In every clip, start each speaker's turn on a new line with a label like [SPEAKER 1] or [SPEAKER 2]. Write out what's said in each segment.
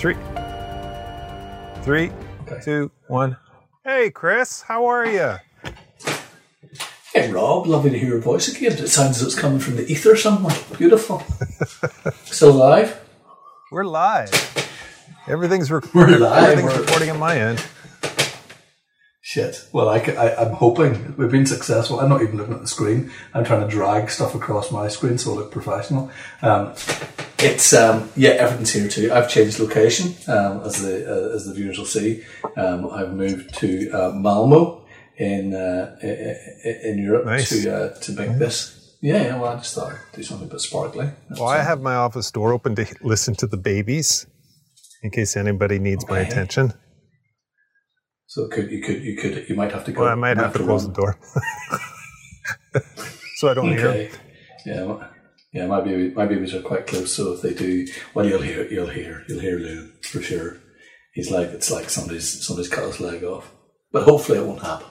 [SPEAKER 1] Three. Three,
[SPEAKER 2] Okay.
[SPEAKER 1] two, one. Hey, Chris, how are you?
[SPEAKER 2] Hey Rob, lovely to hear your voice again. It sounds as though it's coming from the ether somewhere. Beautiful. Still alive?
[SPEAKER 1] We're live. Everything's rec-
[SPEAKER 2] We're live.
[SPEAKER 1] Everything's
[SPEAKER 2] We're-
[SPEAKER 1] recording on my end.
[SPEAKER 2] Shit. Well, I, I, am hoping we've been successful. I'm not even looking at the screen. I'm trying to drag stuff across my screen so I look professional. Um, it's um, yeah, everything's here too. I've changed location um, as the uh, as the viewers will see. Um, I've moved to uh, Malmo in uh, in Europe
[SPEAKER 1] Nice.
[SPEAKER 2] to uh, to make this. Yeah, yeah, well, I just thought I'd do something a bit sparkly.
[SPEAKER 1] Well, I have my office door open to listen to the babies in case anybody needs my attention.
[SPEAKER 2] So it could you could you could you might have to go.
[SPEAKER 1] Well, I might have to close the door so I don't hear.
[SPEAKER 2] Okay. Yeah, my- yeah. My baby, my babies are quite close, so if they do, well, you'll hear, you'll hear, you'll hear Lou for sure. He's like, it's like somebody's somebody's cut his leg off, but hopefully it won't happen.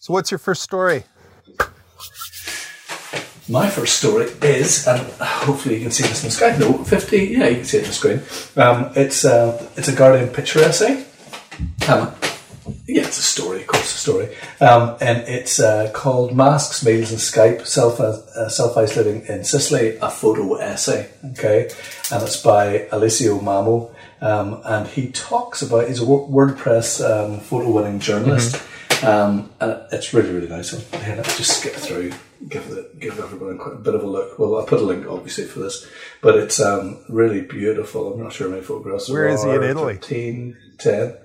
[SPEAKER 1] So, what's your first story?
[SPEAKER 2] My first story is, and hopefully you can see this on the screen. No, fifty. Yeah, you can see it on the screen. Um, it's uh, it's a Guardian picture essay. Um, yeah, it's a story, of course, a story. Um, and it's uh, called Masks, Meals, and Skype Self uh, Self Isolating in Sicily, a photo essay. Okay, and it's by Alessio Mamo. Um, and he talks about, he's a World Press um, photo winning journalist. Um, and it's really, really nice. Let's just skip through, give it, give everyone a bit of a look. Well, I'll put a link obviously for this, but it's um, really beautiful. I'm not sure how many photographs.
[SPEAKER 1] Where is he in. Italy?
[SPEAKER 2] 13, 10.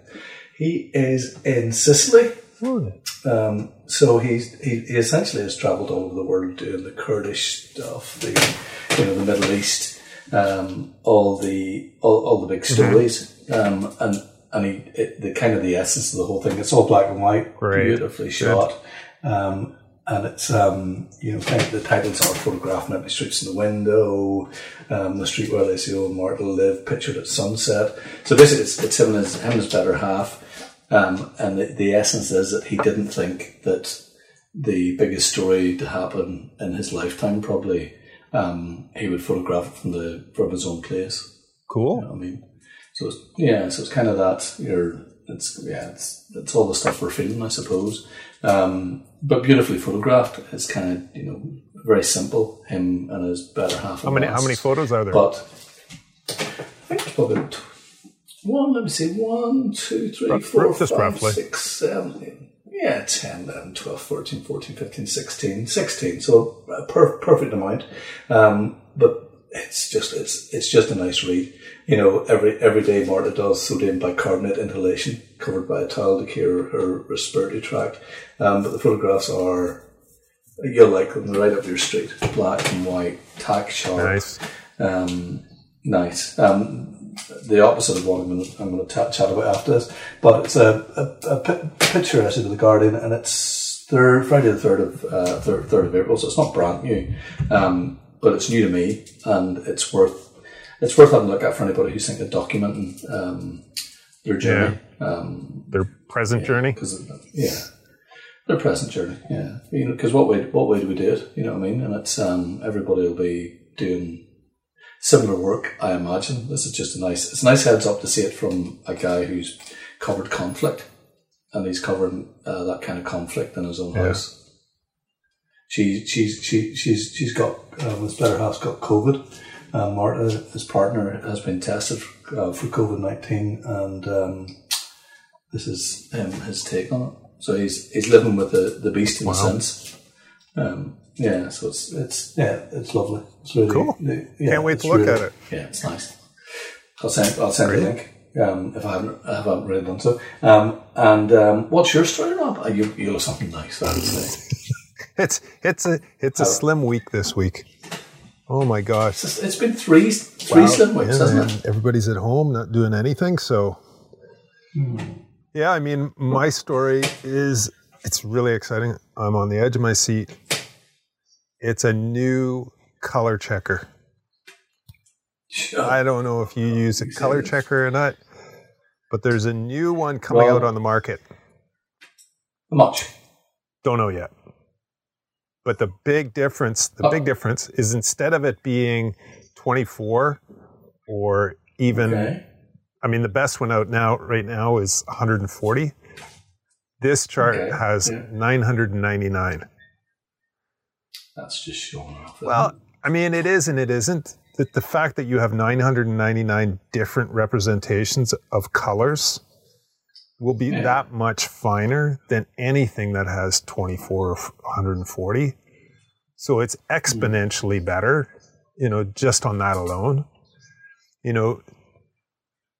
[SPEAKER 2] He is in Sicily. Um, so he's, he, he essentially has travelled all over the world doing the Kurdish stuff, the you know the Middle East, um, all the all, all the big stories, um, and and he it, the kind of the essence of the whole thing. It's all black and white,
[SPEAKER 1] Great.
[SPEAKER 2] beautifully shot, um, and it's um, you know kind of the titles are photographing empty streets in the window, um, the street where They See Old Marta live, pictured at sunset. So basically, it's, it's him and his him and his better half. Um, and the, the essence is that he didn't think that the biggest story to happen in his lifetime probably um, he would photograph it from the from his own place.
[SPEAKER 1] Cool.
[SPEAKER 2] I mean, so it's, yeah, so it's kind of that. You're it's yeah, it's it's all the stuff we're feeling, I suppose. Um, but beautifully photographed. It's kind of you know very simple. Him and his better half.
[SPEAKER 1] How many how many photos are there?
[SPEAKER 2] But I think it's probably one, let me see, one, two, three,
[SPEAKER 1] Rough-
[SPEAKER 2] four, five,
[SPEAKER 1] roughly.
[SPEAKER 2] six, seven, eight, yeah, 10, 11, 12, 13, 14, 15, 16, 16. So a per- perfect amount. Um, but it's just, it's, it's just a nice read. You know, every, every day Marta does sodium bicarbonate inhalation covered by a towel to cure her respiratory tract. Um, but the photographs are, you'll like them, they're right up your street. Black and white, tack sharp
[SPEAKER 1] nice.
[SPEAKER 2] um, nice. Um, the opposite of what I'm going to I'm going to ta- chat about after this, but it's a, a, a pi- picture essay to the Guardian, and it's third Friday the third of uh, third, third of April, so it's not brand new, um, but it's new to me, and it's worth it's worth having a look at for anybody who's thinking of documenting um, their journey. Um,
[SPEAKER 1] Their present journey.
[SPEAKER 2] because yeah, their present journey, yeah. You know, because what way what way do we do it? You know what I mean? And it's um, everybody will be doing similar work, I imagine. This is just a nice it's a nice heads up to see it from a guy who's covered conflict, and he's covering uh, that kind of conflict in his own
[SPEAKER 1] Yeah.
[SPEAKER 2] house. She she's she she's she's got um, his better half's got COVID. Um, Marta, his partner, has been tested uh, for COVID nineteen, and um, this is um, his take on it. So he's he's living with the, the beast in a sense. Um, yeah, so it's it's yeah, it's lovely. It's really
[SPEAKER 1] Cool.
[SPEAKER 2] Yeah,
[SPEAKER 1] Can't wait to look
[SPEAKER 2] really-
[SPEAKER 1] at it.
[SPEAKER 2] Yeah, it's nice. I'll send I'll send you a link um, if I haven't I haven't already done so. Um, and um, what's your story, Rob? Uh, you you have something nice, I would say.
[SPEAKER 1] It's it's a it's a slim week this week. Oh my gosh.
[SPEAKER 2] It's, it's been three three
[SPEAKER 1] Wow.
[SPEAKER 2] slim weeks,
[SPEAKER 1] Yeah,
[SPEAKER 2] hasn't it?
[SPEAKER 1] Everybody's at home, not doing anything. So, yeah, I mean, my story is it's really exciting. I'm on the edge of my seat. It's a new color checker. I don't know if you use a color checker or not, but there's a new one coming
[SPEAKER 2] Well-
[SPEAKER 1] out on the market.
[SPEAKER 2] How much?
[SPEAKER 1] Don't know yet. But the big difference, the
[SPEAKER 2] Oh.
[SPEAKER 1] big difference is instead of it being 24 or even
[SPEAKER 2] Okay.
[SPEAKER 1] I mean, the best one out now, right now, is 140. This chart
[SPEAKER 2] Okay,
[SPEAKER 1] has
[SPEAKER 2] yeah.
[SPEAKER 1] 999.
[SPEAKER 2] That's just showing off.
[SPEAKER 1] Well. I mean, it is and it isn't. The, the fact that you have 999 different representations of colors will be
[SPEAKER 2] Yeah.
[SPEAKER 1] that much finer than anything that has 24 or 140. So it's exponentially better, you know, just on that alone. You know,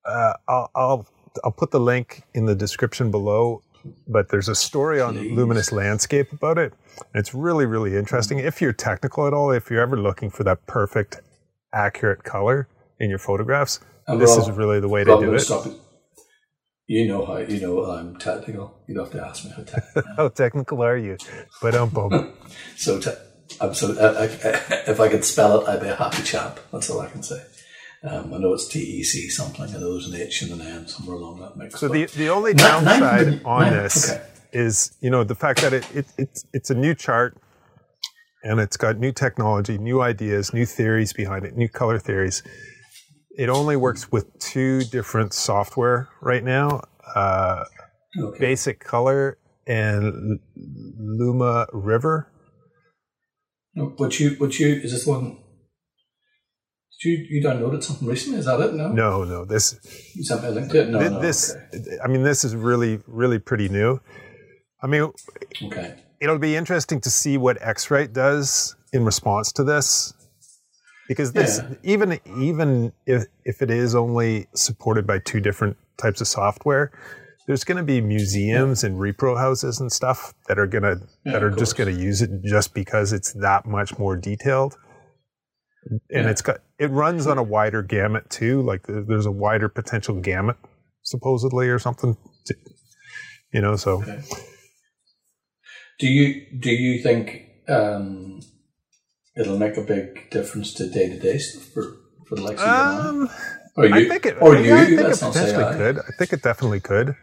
[SPEAKER 1] uh, I'll, I'll I'll put the link in the description below. But there's a story on
[SPEAKER 2] Please.
[SPEAKER 1] Luminous Landscape about it. And it's really, really interesting. If you're technical at all, if you're ever looking for that perfect, accurate color in your photographs,
[SPEAKER 2] And
[SPEAKER 1] this
[SPEAKER 2] Rob-
[SPEAKER 1] is really the way to do it.
[SPEAKER 2] stop you. Know how you know I'm technical. You don't have to ask me how technical.
[SPEAKER 1] How technical are you? But um,
[SPEAKER 2] so te- I'm so I, I, if I could spell it, I'd be a happy chap. That's all I can say. Um, I know it's T E C something. I know there's an H and an N somewhere along that mix.
[SPEAKER 1] So the the only
[SPEAKER 2] Nine- nine
[SPEAKER 1] downside on
[SPEAKER 2] nine-
[SPEAKER 1] this
[SPEAKER 2] okay.
[SPEAKER 1] is you know the fact that it, it it's it's a new chart and it's got new technology, new ideas, new theories behind it, new color theories. It only works with two different software right now: uh,
[SPEAKER 2] okay.
[SPEAKER 1] Basic Color and Lumariver.
[SPEAKER 2] What you what you is this one? You you downloaded something recently? Is that it? No.
[SPEAKER 1] No, no, this
[SPEAKER 2] You sent me a link to it. No. no.
[SPEAKER 1] this
[SPEAKER 2] Okay.
[SPEAKER 1] I mean this is really really pretty new. I mean,
[SPEAKER 2] okay.
[SPEAKER 1] it'll be interesting to see what X-Rite does in response to this. Because this,
[SPEAKER 2] Yeah.
[SPEAKER 1] even even if, if it is only supported by two different types of software, there's going to be museums and repro houses and stuff that are going to
[SPEAKER 2] Yeah,
[SPEAKER 1] that are just going to use it just because it's that much more detailed. And
[SPEAKER 2] Yeah.
[SPEAKER 1] it's got it runs on a wider gamut too. Like there's a wider potential gamut, supposedly, or something. To, you know, so
[SPEAKER 2] Okay. Do you do you think um, it'll make a big difference to day to day stuff for for the likes of I?
[SPEAKER 1] um,
[SPEAKER 2] Or you,
[SPEAKER 1] I think it.
[SPEAKER 2] or
[SPEAKER 1] yeah,
[SPEAKER 2] you?
[SPEAKER 1] I think it potentially could. I think it definitely could.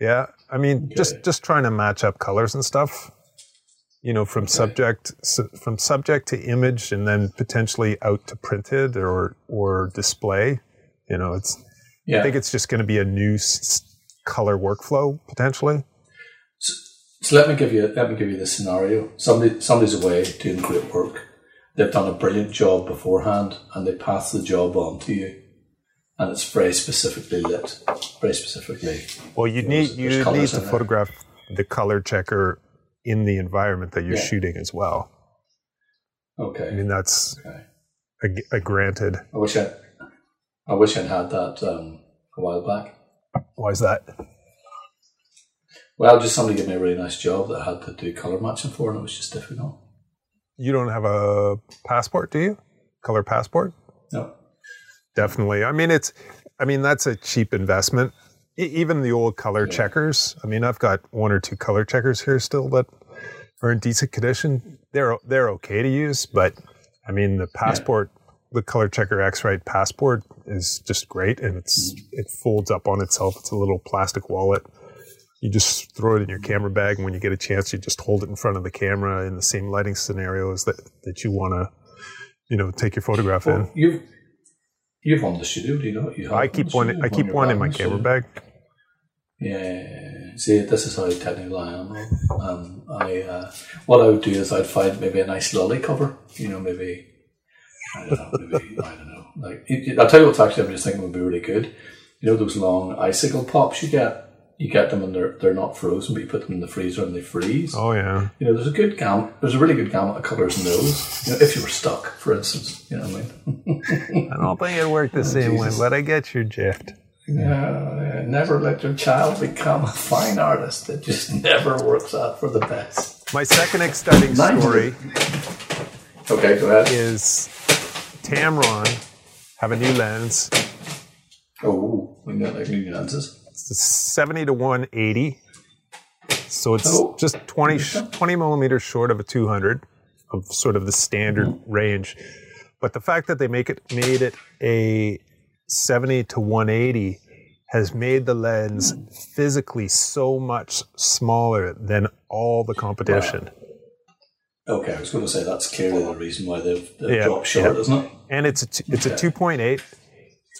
[SPEAKER 1] Yeah, I mean, just just trying to match up colors and stuff. You know, from subject su- from subject to image, and then potentially out to printed or or display. You know, it's.
[SPEAKER 2] Yeah.
[SPEAKER 1] I think it's just going to be a new s- s- color workflow potentially.
[SPEAKER 2] So, so let me give you let me give you this scenario. Somebody somebody's away doing great work. They've done a brilliant job beforehand, and they pass the job on to you, and it's very specifically lit, very specifically.
[SPEAKER 1] Well, you need you need to photograph the color checker in the environment that you're
[SPEAKER 2] Yeah.
[SPEAKER 1] shooting as well.
[SPEAKER 2] Okay.
[SPEAKER 1] I mean, that's
[SPEAKER 2] Okay.
[SPEAKER 1] a, a granted.
[SPEAKER 2] I wish I, I wish I'd had that um, a while back.
[SPEAKER 1] Why is that?
[SPEAKER 2] Well, just somebody gave me a really nice job that I had to do color matching for, and it was just difficult.
[SPEAKER 1] You don't have a passport, do you? Color passport?
[SPEAKER 2] No.
[SPEAKER 1] Definitely. I mean, it's. I mean, that's a cheap investment. Even the old color
[SPEAKER 2] Yeah.
[SPEAKER 1] checkers. I mean, I've got one or two color checkers here still that are in decent condition. They're they're okay to use, but I mean, the passport, the color checker X-Rite passport is just great, and it's mm. it folds up on itself. It's a little plastic wallet. You just throw it in your camera bag, and when you get a chance, you just hold it in front of the camera in the same lighting scenarios that that you want to, you know, take your photograph in.
[SPEAKER 2] Well, you've you've one in the studio, do you know? You have
[SPEAKER 1] I keep one. I keep one in my camera bag.
[SPEAKER 2] Yeah. See, this is how technical I am. Um, I uh, what I would do is I'd find maybe a nice lolly cover. You know, maybe I don't know. Maybe I don't know. Like I'll tell you what's actually I'm just thinking would be really good. You know those long icicle pops you get. You get them and they're they're not frozen, but you put them in the freezer and they freeze.
[SPEAKER 1] Oh yeah.
[SPEAKER 2] You know, there's a good gam. There's a really good gamut of colours in those. You know, if you were stuck, for instance, you know what I mean.
[SPEAKER 1] I don't think it worked the oh, same way, but I get your drift.
[SPEAKER 2] Yeah, never let your child become a fine artist. It just never works out for the best.
[SPEAKER 1] My second exciting story
[SPEAKER 2] Okay, go ahead.
[SPEAKER 1] is Tamron have a new lens.
[SPEAKER 2] Oh, we got like new lenses.
[SPEAKER 1] It's 70 to 180. So it's
[SPEAKER 2] Oh.
[SPEAKER 1] just 20, 20 millimeters short of a 200 of sort of the standard
[SPEAKER 2] Mm-hmm.
[SPEAKER 1] range. But the fact that they make it made it a 70 to 180 has made the lens physically so much smaller than all the competition.
[SPEAKER 2] Okay, I was going to say that's clearly the reason why they've, they've
[SPEAKER 1] Yeah,
[SPEAKER 2] dropped short,
[SPEAKER 1] yeah.
[SPEAKER 2] isn't it?
[SPEAKER 1] And it's a t- it's a 2.8.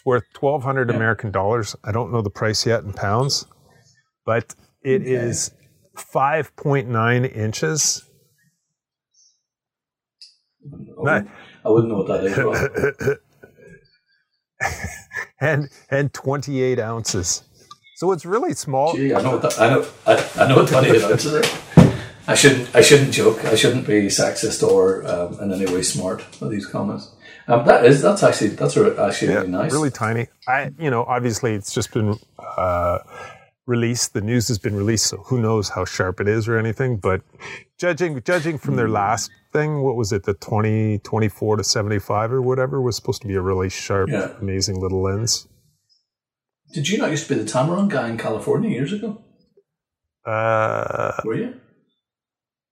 [SPEAKER 1] It's worth twelve hundred American dollars. I don't know the price yet in pounds, but it
[SPEAKER 2] Okay.
[SPEAKER 1] is five point nine inches.
[SPEAKER 2] I wouldn't, I wouldn't know what that is.
[SPEAKER 1] And and 28 ounces. So it's really small.
[SPEAKER 2] Gee, I know what that, I know. I, I know what twenty-eight ounces is. I shouldn't. I shouldn't joke. I shouldn't be sexist or um, in any way smart with these comments. Um, that is. That's actually. That's actually
[SPEAKER 1] Yeah,
[SPEAKER 2] really nice.
[SPEAKER 1] really tiny. I, you know, obviously it's just been uh, released. The news has been released, so who knows how sharp it is or anything. But judging judging from their last thing, what was it, the 20, 24 to 75 or whatever, was supposed to be a really sharp,
[SPEAKER 2] Yeah.
[SPEAKER 1] amazing little lens.
[SPEAKER 2] Did you not used to be the Tamron guy in California years ago?
[SPEAKER 1] Uh,
[SPEAKER 2] Were you?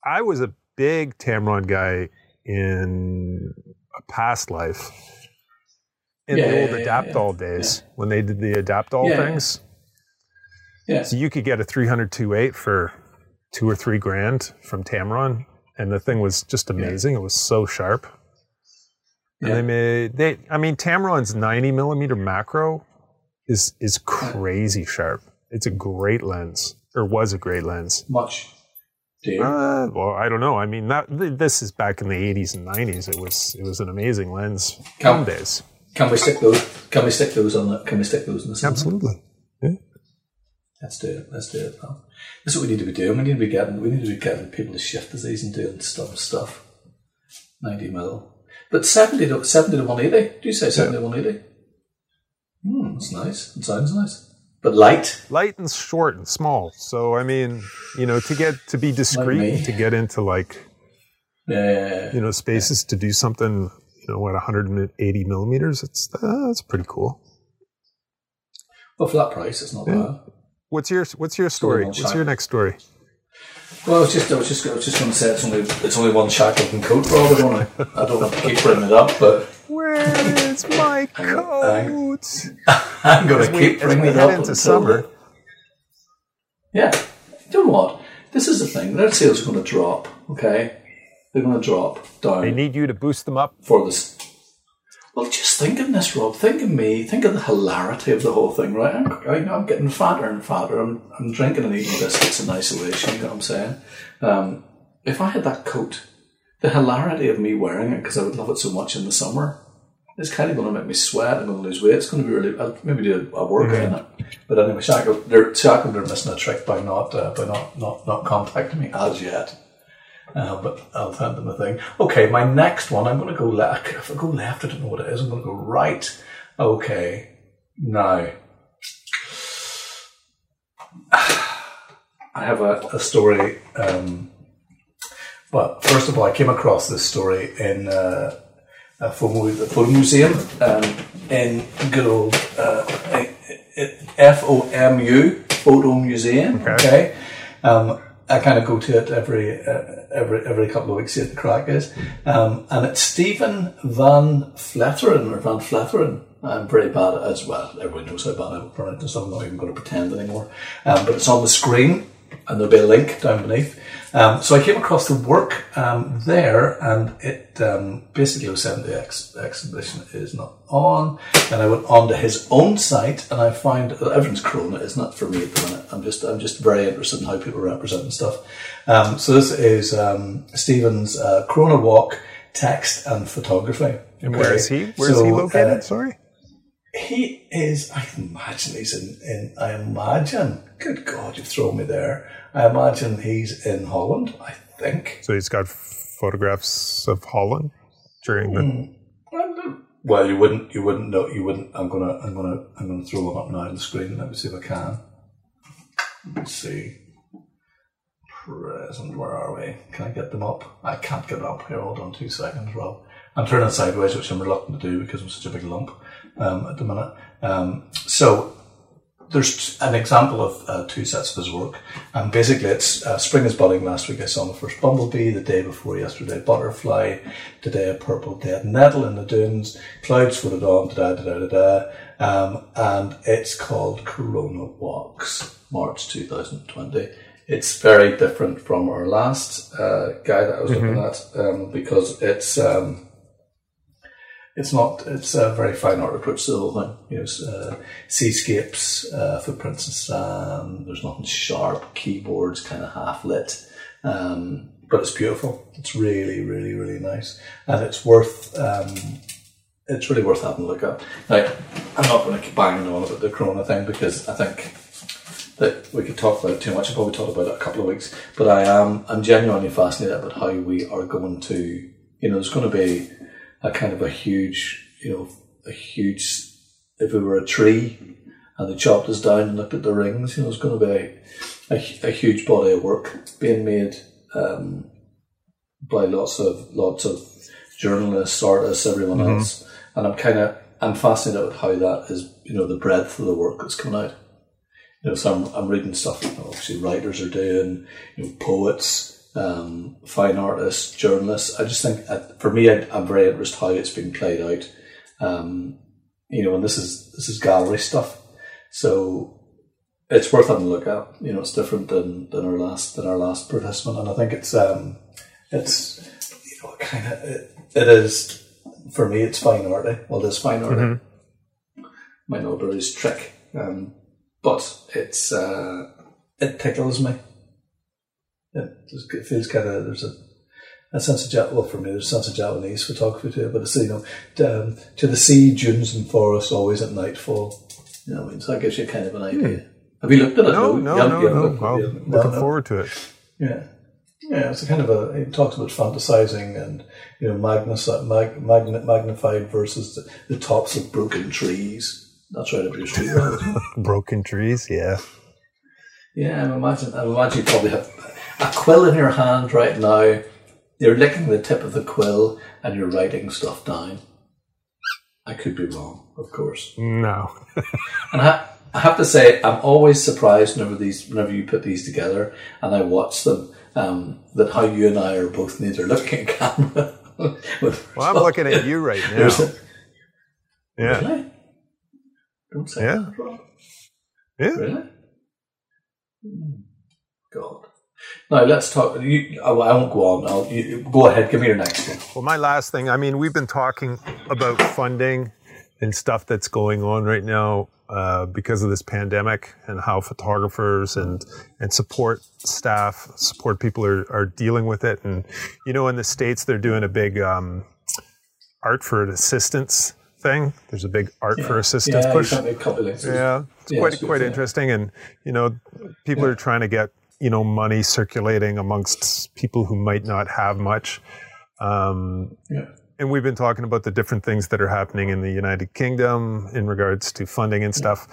[SPEAKER 1] I was a big Tamron guy in past life. In
[SPEAKER 2] Yeah,
[SPEAKER 1] the
[SPEAKER 2] yeah,
[SPEAKER 1] old
[SPEAKER 2] yeah,
[SPEAKER 1] Adaptall days, when they did the
[SPEAKER 2] Adaptall
[SPEAKER 1] things.
[SPEAKER 2] Yeah.
[SPEAKER 1] So you could get a 300 2.8 for two or three grand from Tamron, and the thing was just amazing. It was so sharp. And they made they. I mean, Tamron's 90 millimeter macro is is crazy sharp. It's a great lens, or was a great lens.
[SPEAKER 2] Much. You?
[SPEAKER 1] Uh, well, I don't know. I mean, that th- this is back in the 80s and 90s. It was it was an amazing lens. Days,
[SPEAKER 2] Can we stick those? Can we stick those on the? Can we stick those in the? cinema?
[SPEAKER 1] absolutely.
[SPEAKER 2] Let's do it. Let's do it, pal. This is what we need to be doing. We need to be getting. We need to be getting people to shift disease and doing stuff. Stuff. Ninety mil, but seventy to seventy to one eighty. Do you say seventy to one eighty? Hmm, that's nice. It sounds nice, but light.
[SPEAKER 1] light and short and small. So I mean, you know, to get to be discreet, to get into like
[SPEAKER 2] Yeah,
[SPEAKER 1] you know spaces to do something, you know, at 180 millimeters, it's uh, that's pretty cool.
[SPEAKER 2] well, for that price, it's not
[SPEAKER 1] Yeah.
[SPEAKER 2] bad.
[SPEAKER 1] What's your What's your story? What's your next story?
[SPEAKER 2] Well, I was just, I was just, I was just going to say it's only, it's only one Shackleton coat, Rob. I don't want to, I don't want to keep bringing it up, but
[SPEAKER 1] Where is my coat?
[SPEAKER 2] I'm going to
[SPEAKER 1] we-
[SPEAKER 2] keep
[SPEAKER 1] as
[SPEAKER 2] bringing
[SPEAKER 1] we
[SPEAKER 2] it up
[SPEAKER 1] into
[SPEAKER 2] until
[SPEAKER 1] summer.
[SPEAKER 2] the- Yeah. You know what? This is the thing. Their sales are going to drop. Okay, they're going to drop down
[SPEAKER 1] They need you to boost them up.
[SPEAKER 2] for this. Well, just think of this, Rob. Think of me. Think of the hilarity of the whole thing, right? I'm, I, I'm getting fatter and fatter. I'm, I'm drinking and eating biscuits in isolation. You know what I'm saying? Um, if I had that coat, the hilarity of me wearing it because I would love it so much in the summer, it's kind of going to make me sweat. I'm going to lose weight. It's going to be really. I'll maybe do a workout in it. But anyway, Shackle, they're Shackle, they're missing a trick by not uh, by not, not not contacting me as yet. Uh, but I'll send them a thing. Okay, my next one, I'm going to go left. If I go left, I don't know what it is. I'm going to go right. Okay, now I have a, a story. Um, but first of all, I came across this story in uh, a photo, the museum um, in good old uh, FOMU Photo Museum.
[SPEAKER 1] Okay.
[SPEAKER 2] Okay. Um, I kind of go to it every uh, every every couple of weeks. See what the crack is, um, and it's Stephen Van Fletteren or Vanfleteren. I'm pretty bad at as well. Everyone knows how bad I pronounce it, so I'm not even going to pretend anymore. Um, but it's on the screen, and there'll be a link down beneath. Um, so I came across the work um, there, and it um, basically was saying the ex- exhibition is not on. And I went onto his own site, and I found everything's Corona. It's not for me at the minute. I'm just I'm just very interested in how people represent and stuff. Um, so this is um, Stephan's uh, Corona walk, text and photography.
[SPEAKER 1] And where is he? Where is
[SPEAKER 2] So,
[SPEAKER 1] he located?
[SPEAKER 2] uh,
[SPEAKER 1] Sorry.
[SPEAKER 2] He is, I imagine he's in, in, I imagine, good God, you've thrown me there. I imagine he's in Holland, I think.
[SPEAKER 1] So he's got photographs of Holland during
[SPEAKER 2] Hmm.
[SPEAKER 1] the.
[SPEAKER 2] Well, you wouldn't, you wouldn't know, you wouldn't, I'm gonna, I'm gonna, I'm gonna throw them up now on the screen. Let me see if I can. Let's see. Present, where are we? Can I get them up? I can't get them up. Here, hold on two seconds, Rob. I'm turning sideways, which I'm reluctant to do because I'm such a big lump um, at the minute. Um, so there's an example of uh, two sets of his work, and basically it's uh, spring is budding. Last week I saw my first bumblebee. The day before yesterday, butterfly. Today a purple dead nettle in the dunes. Clouds floated on. Da da da da da. Um, and it's called Corona Walks, March 2020. It's very different from our last uh, guy that I was looking at um, because it's. Um, it's not. It's a very fine art approach to the whole thing. You know, uh, seascapes, uh, footprints in sand. There's nothing sharp. Keyboards kind of half lit, um, but it's beautiful. It's really, really, really nice, and it's worth. Um, it's really worth having a look at. Now, I'm not going to keep banging on about the Corona thing because I think that we could talk about it too much. I'll probably talked about it a couple of weeks, but I am I'm genuinely fascinated about how we are going to. You know, there's going to be a kind of a huge, you know, a huge. If it were a tree and they chopped us down and looked at the rings, you know, it's going to be a, a, a huge body of work being made um, by lots of lots of journalists, artists, everyone mm-hmm. else, and I'm kind of I'm fascinated with how that is, you know, the breadth of the work that's coming out. You know, so I'm, I'm reading stuff. You know, obviously, writers are doing, you know, poets um, fine artists, journalists. I just think, uh, for me, I, am very interested how it's being played out. Um, you know, and this is this is gallery stuff, so it's worth having a look at. You know, it's different than, than our last than our last participant, and I think it's um, it's you know, kind of it, it is for me. It's fine art. Well, it's fine art. Mm-hmm. Be trick, um, but it's uh, it tickles me it feels kind of there's a, a sense of well for me there's a sense of Japanese photography to it, but it's you know um, to the sea, dunes, and forest always at nightfall. You know, what I mean, so that gives you kind of an idea. Hmm. Have you looked at it?
[SPEAKER 1] No, no, no, no. no. Looked, looking no, forward to it.
[SPEAKER 2] Yeah. Yeah, it's a kind of a. It talks about fantasizing and you know magnus, mag, magnet, magnified versus the, the, tops of broken trees. That's right up your street.
[SPEAKER 1] broken trees, yeah.
[SPEAKER 2] Yeah, I imagine. I imagine you probably have a quill in your hand right now, you're licking the tip of the quill and you're writing stuff down. I could be wrong, of course.
[SPEAKER 1] No.
[SPEAKER 2] and I, I, have to say, I'm always surprised whenever these, whenever you put these together and I watch them, um, that how you and I are both neither looking at camera.
[SPEAKER 1] well, I'm looking at you right now. A, yeah.
[SPEAKER 2] Really? Don't say
[SPEAKER 1] yeah.
[SPEAKER 2] that,
[SPEAKER 1] Yeah.
[SPEAKER 2] Really? Hmm. God. Now let's talk. You, I won't go on. I'll, you, go ahead. Give me your next one.
[SPEAKER 1] Well, my last thing. I mean, we've been talking about funding and stuff that's going on right now uh, because of this pandemic and how photographers and and support staff, support people are, are dealing with it. And you know, in the states, they're doing a big um, art for assistance thing. There's a big art
[SPEAKER 2] yeah.
[SPEAKER 1] for assistance
[SPEAKER 2] yeah,
[SPEAKER 1] push.
[SPEAKER 2] Yeah,
[SPEAKER 1] it's yeah, quite it's quite interesting, and you know, people are trying to get you know money circulating amongst people who might not have much. Um,
[SPEAKER 2] yeah.
[SPEAKER 1] And we've been talking about the different things that are happening in the United Kingdom in regards to funding and stuff.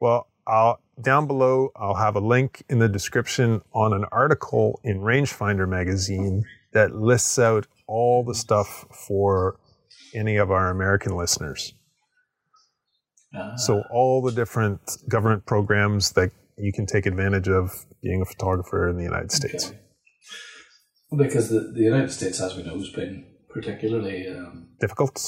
[SPEAKER 1] Well, I'll down below I'll have a link in the description on an article in Rangefinder magazine that lists out all the stuff for any of our American listeners. Ah. So all the different government programs that you can take advantage of being a photographer in the United States? Okay.
[SPEAKER 2] Because the, the United States, as we know, has been particularly um,
[SPEAKER 1] difficult.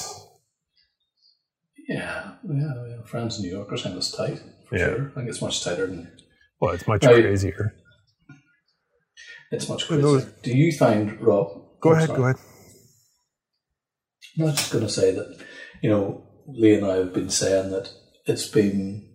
[SPEAKER 2] Yeah, yeah, yeah. France and New York are kind of tight for yeah. sure. I think it's much tighter than.
[SPEAKER 1] Well, it's much now, crazier.
[SPEAKER 2] It's much crazier. Do you find Rob?
[SPEAKER 1] Go ahead. Sorry. Go ahead.
[SPEAKER 2] I was just going to say that you know Lee and I have been saying that it's been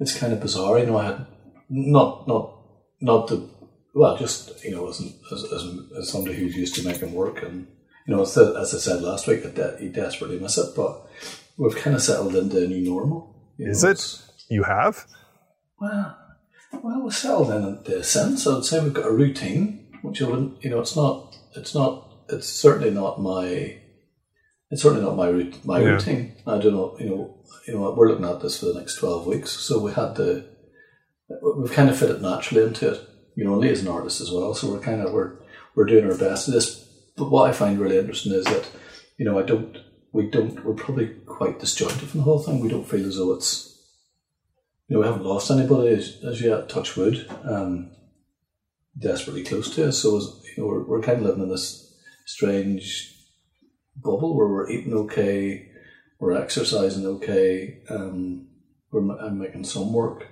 [SPEAKER 2] it's kind of bizarre. You know, I had not not not the well, just you know, as as, as, as somebody who's used to making work, and you know, as, as I said last week, that you desperately miss it, but we've kind of settled into a new normal.
[SPEAKER 1] Is know, it? You have?
[SPEAKER 2] Well, well, we're settled in a sense. I'd say we've got a routine, which I wouldn't. You know, it's not. It's not. It's certainly not my. It's certainly not my my yeah. routine. I don't know. You know. You know. We're looking at this for the next twelve weeks, so we had to we've kind of fit it naturally into it. You know, Lee is an artist as well, so we're kind of we're we're doing our best at this. But what I find really interesting is that you know I don't we don't we're probably quite disjointed from the whole thing. We don't feel as though it's you know we haven't lost anybody as, as yet. Touch wood, um, desperately close to us. So as, you know we're, we're kind of living in this strange bubble where we're eating okay, we're exercising okay, um, we're I'm making some work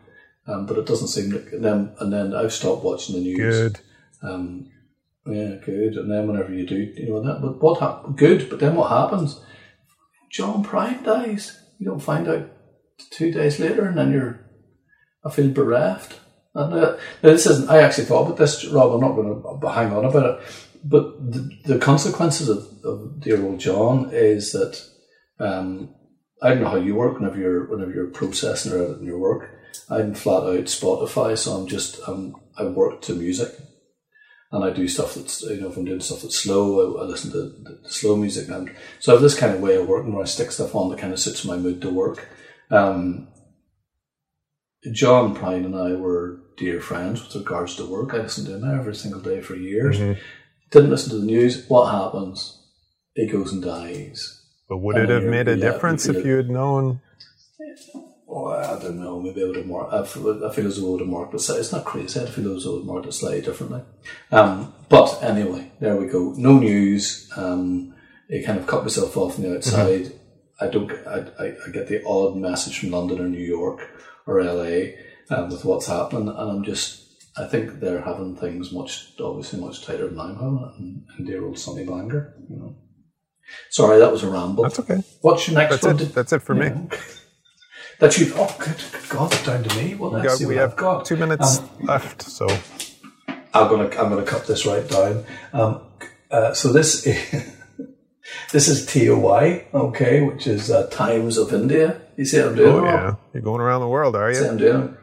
[SPEAKER 2] um, but it doesn't seem like and then and then I've stopped watching the news.
[SPEAKER 1] Good.
[SPEAKER 2] Um, yeah, good. And then whenever you do, you know that. But what happened? good? But then what happens? John Prine dies. You don't find out two days later, and then you're, I feel bereft. And uh, now this isn't. I actually thought about this, Rob. I'm not going to hang on about it, but the, the consequences of, of dear old John is that um, I don't know how you work whenever you're whenever you're processing or editing your work. I'm flat out Spotify, so I'm just um, I work to music, and I do stuff that's you know if I'm doing stuff that's slow, I, I listen to the, slow music, and so I have this kind of way of working where I stick stuff on that kind of suits my mood to work. Um, John Prine and I were dear friends with regards to work. I listened to him every single day for years.
[SPEAKER 1] Mhm.
[SPEAKER 2] Didn't listen to the news. What happens? He goes and dies.
[SPEAKER 1] But would
[SPEAKER 2] I
[SPEAKER 1] it have made a difference if you had known?
[SPEAKER 2] I don't know. Maybe I would have marked. I feel, I feel as though I would have marked it. It's not crazy. I feel as though I would have marked it slightly differently. Um, but anyway, there we go. No news. Um, I kind of cut myself off on the outside. I don't. I, I, I get the odd message from London or New York or LA um, with what's happening, and I'm just. I think they're having things much, obviously, much tighter than I'm having it in, in dear old sunny Bangor. You know. Sorry, that was a ramble.
[SPEAKER 1] That's okay.
[SPEAKER 2] What's your next
[SPEAKER 1] That's
[SPEAKER 2] one?
[SPEAKER 1] it. That's it for me.
[SPEAKER 2] Yeah. That you oh good, good God, down to me. Well,
[SPEAKER 1] We,
[SPEAKER 2] let's
[SPEAKER 1] got,
[SPEAKER 2] see
[SPEAKER 1] we
[SPEAKER 2] what
[SPEAKER 1] have
[SPEAKER 2] I've got.
[SPEAKER 1] two minutes
[SPEAKER 2] Um,
[SPEAKER 1] left, so
[SPEAKER 2] I'm gonna I'm gonna cut this right down. Um, uh, so this is, this is TOI, okay, which is uh, Times of India. You see what I'm doing?
[SPEAKER 1] oh yeah, you're going around the world, are
[SPEAKER 2] See what
[SPEAKER 1] you?
[SPEAKER 2] I'm doing?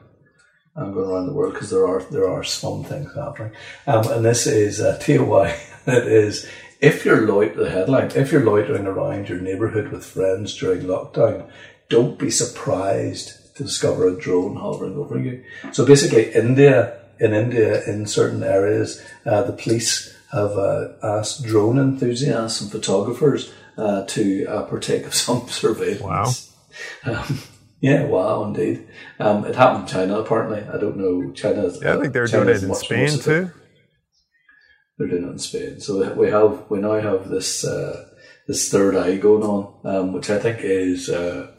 [SPEAKER 2] I'm going around the world because there are there are some things happening. Um, and this is uh, TOI. It is if you're loit the headline. If you're loitering around your neighbourhood with friends during lockdown, don't be surprised to discover a drone hovering over you. So basically, India in India in certain areas, uh, the police have uh, asked drone enthusiasts and photographers uh, to uh, partake of some surveillance. Um, yeah, wow, indeed. Um, it happened in China, apparently. I don't know. China.
[SPEAKER 1] Yeah, I think they're doing it in Spain too.
[SPEAKER 2] They're doing it in Spain. So we have we now have this uh, this third eye going on, um, which I think is uh,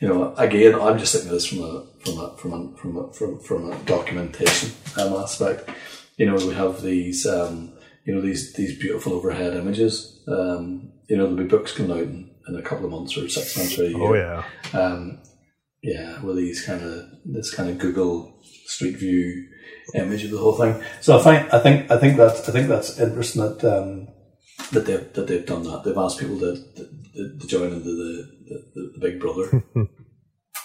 [SPEAKER 2] you know again I'm just thinking of this from a from a from a from a, from, from a documentation um, aspect. You know we have these um, you know these these beautiful overhead images. Um, you know there'll be books coming out in, in a couple of months or six months or a year.
[SPEAKER 1] Oh yeah,
[SPEAKER 2] Um, yeah, with these kind of this kind of Google Street View image of the whole thing. So I think I think I think that's I think that's interesting that um, that they have that they've done that. They've asked people to to, to join into the, the, the Big Brother.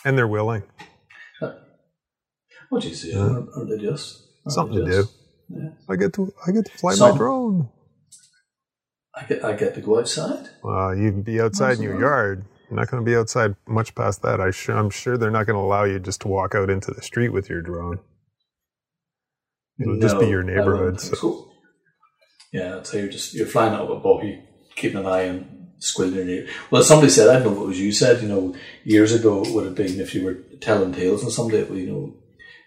[SPEAKER 1] and they're willing.
[SPEAKER 2] what do you say? Aren't, aren't they just aren't
[SPEAKER 1] Something
[SPEAKER 2] they
[SPEAKER 1] to do.
[SPEAKER 2] Yeah.
[SPEAKER 1] I get to I get to fly
[SPEAKER 2] Some-
[SPEAKER 1] my drone.
[SPEAKER 2] I get I get to go outside.
[SPEAKER 1] Well, you can be outside in your yard. You're not going to be outside much past that. I sure, I'm sure they're not going to allow you just to walk out into the street with your drone. It'll just be your neighborhood. So.
[SPEAKER 2] so. Yeah, so you're just you're flying up above you, keeping an eye on squilling your Well, somebody said I don't know if it was you said. You know, years ago it would have been if you were telling tales and somebody, you know,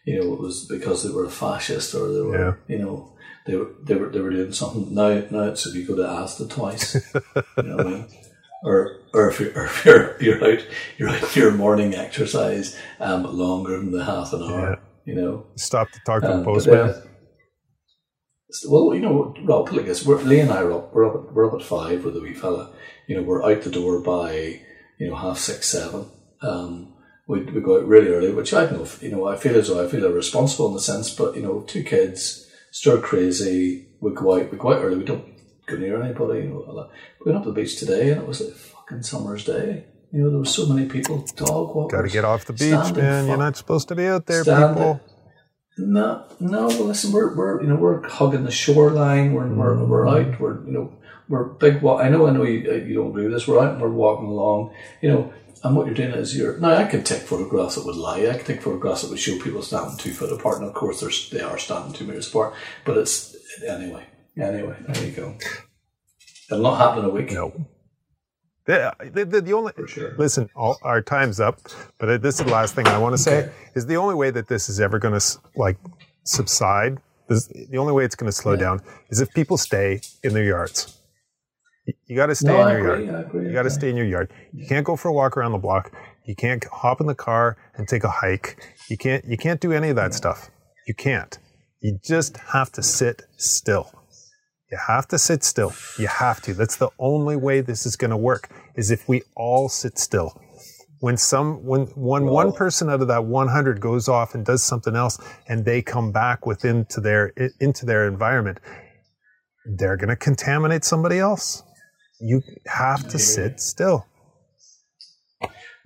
[SPEAKER 2] you know, it was because they were a fascist or they were,
[SPEAKER 1] Yeah.
[SPEAKER 2] you know, they were they were they were doing something. Now now it's if you go to Asda twice, you know what I mean. Or, or if you're, or if you're, you're out, you're out your morning exercise, um, longer than the half an hour, you know.
[SPEAKER 1] Stop to talk to
[SPEAKER 2] Um,
[SPEAKER 1] the postman.
[SPEAKER 2] Well, you know, Rob, put it like this: we're, Lee and I are up. We're up. At, we're up at five with the wee fella. You know, we're out the door by you know half six, seven. Um, we we go out really early, which I don't know. If, you know, I feel as though I feel irresponsible in the sense, but you know, two kids, stir crazy. We go out. We go out early. We don't go near anybody. You know, we went up to the beach today, and it was a fucking summer's day. You know, there were so many people, dog walkers.
[SPEAKER 1] Got to get off the beach, man. You're not supposed to be out there,
[SPEAKER 2] standing-
[SPEAKER 1] people.
[SPEAKER 2] No, no. Well, listen, we're we're you know we're hugging the shoreline. We're we're, mm-hmm. we're out. We're you know we're big. Wa- I know I know you you don't agree with this. We're out and we're walking along. You know, and what you're doing is you're now. I could take photographs that would lie. I could take photographs that would show people standing two foot apart. And of course, there's they are standing two meters apart. But it's anyway. Anyway, there you go. It'll not happen in a week.
[SPEAKER 1] No. The, the, the, only
[SPEAKER 2] sure.
[SPEAKER 1] listen, all, our time's up, but this is the last thing I want to say is the only way that this is ever going to like subside. This, the only way it's going to slow
[SPEAKER 2] Yeah.
[SPEAKER 1] down is if people stay in their yards. You, got to stay
[SPEAKER 2] No,
[SPEAKER 1] in your
[SPEAKER 2] agree.
[SPEAKER 1] yard.
[SPEAKER 2] Agree.
[SPEAKER 1] You got to stay in your yard. You can't go for a walk around the block. You can't hop in the car and take a hike. You can't. You can't do any of that stuff. You can't. You just have to sit still. You have to sit still. You have to. That's the only way this is going to work is if we all sit still. When some when when
[SPEAKER 2] Wow.
[SPEAKER 1] one person out of that 100 goes off and does something else and they come back within to their into their environment, they're going to contaminate somebody else. You have to sit still.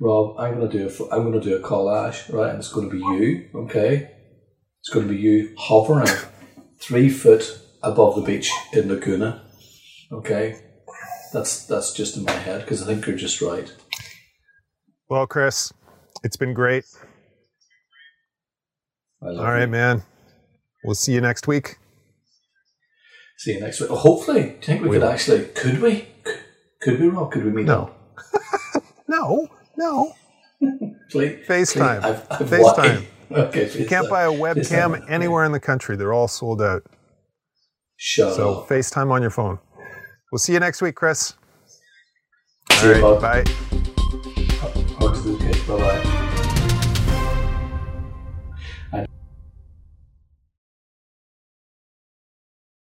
[SPEAKER 2] Rob, I'm gonna do a I'm gonna do a collage, right? And it's gonna be you, okay? It's gonna be you hovering three foot above the beach in Laguna, okay? That's that's just in my head because I think you're just right.
[SPEAKER 1] Well, Chris, it's been great. All right,
[SPEAKER 2] you.
[SPEAKER 1] man. We'll see you next week.
[SPEAKER 2] See you next week. Oh, hopefully, do you think we,
[SPEAKER 1] We
[SPEAKER 2] could
[SPEAKER 1] will.
[SPEAKER 2] actually? Could we? Could, we, Rob? Could we meet
[SPEAKER 1] No.
[SPEAKER 2] up?
[SPEAKER 1] No, no.
[SPEAKER 2] Please,
[SPEAKER 1] FaceTime.
[SPEAKER 2] please. I've, I've
[SPEAKER 1] FaceTime.
[SPEAKER 2] Okay,
[SPEAKER 1] You can't buy a webcam anywhere in the country. They're all sold out.
[SPEAKER 2] Shut
[SPEAKER 1] So. FaceTime on your phone. We'll see you next week, Chris.
[SPEAKER 2] See
[SPEAKER 1] All
[SPEAKER 2] you,
[SPEAKER 1] bye.
[SPEAKER 2] Hugs to the kids. Bye bye.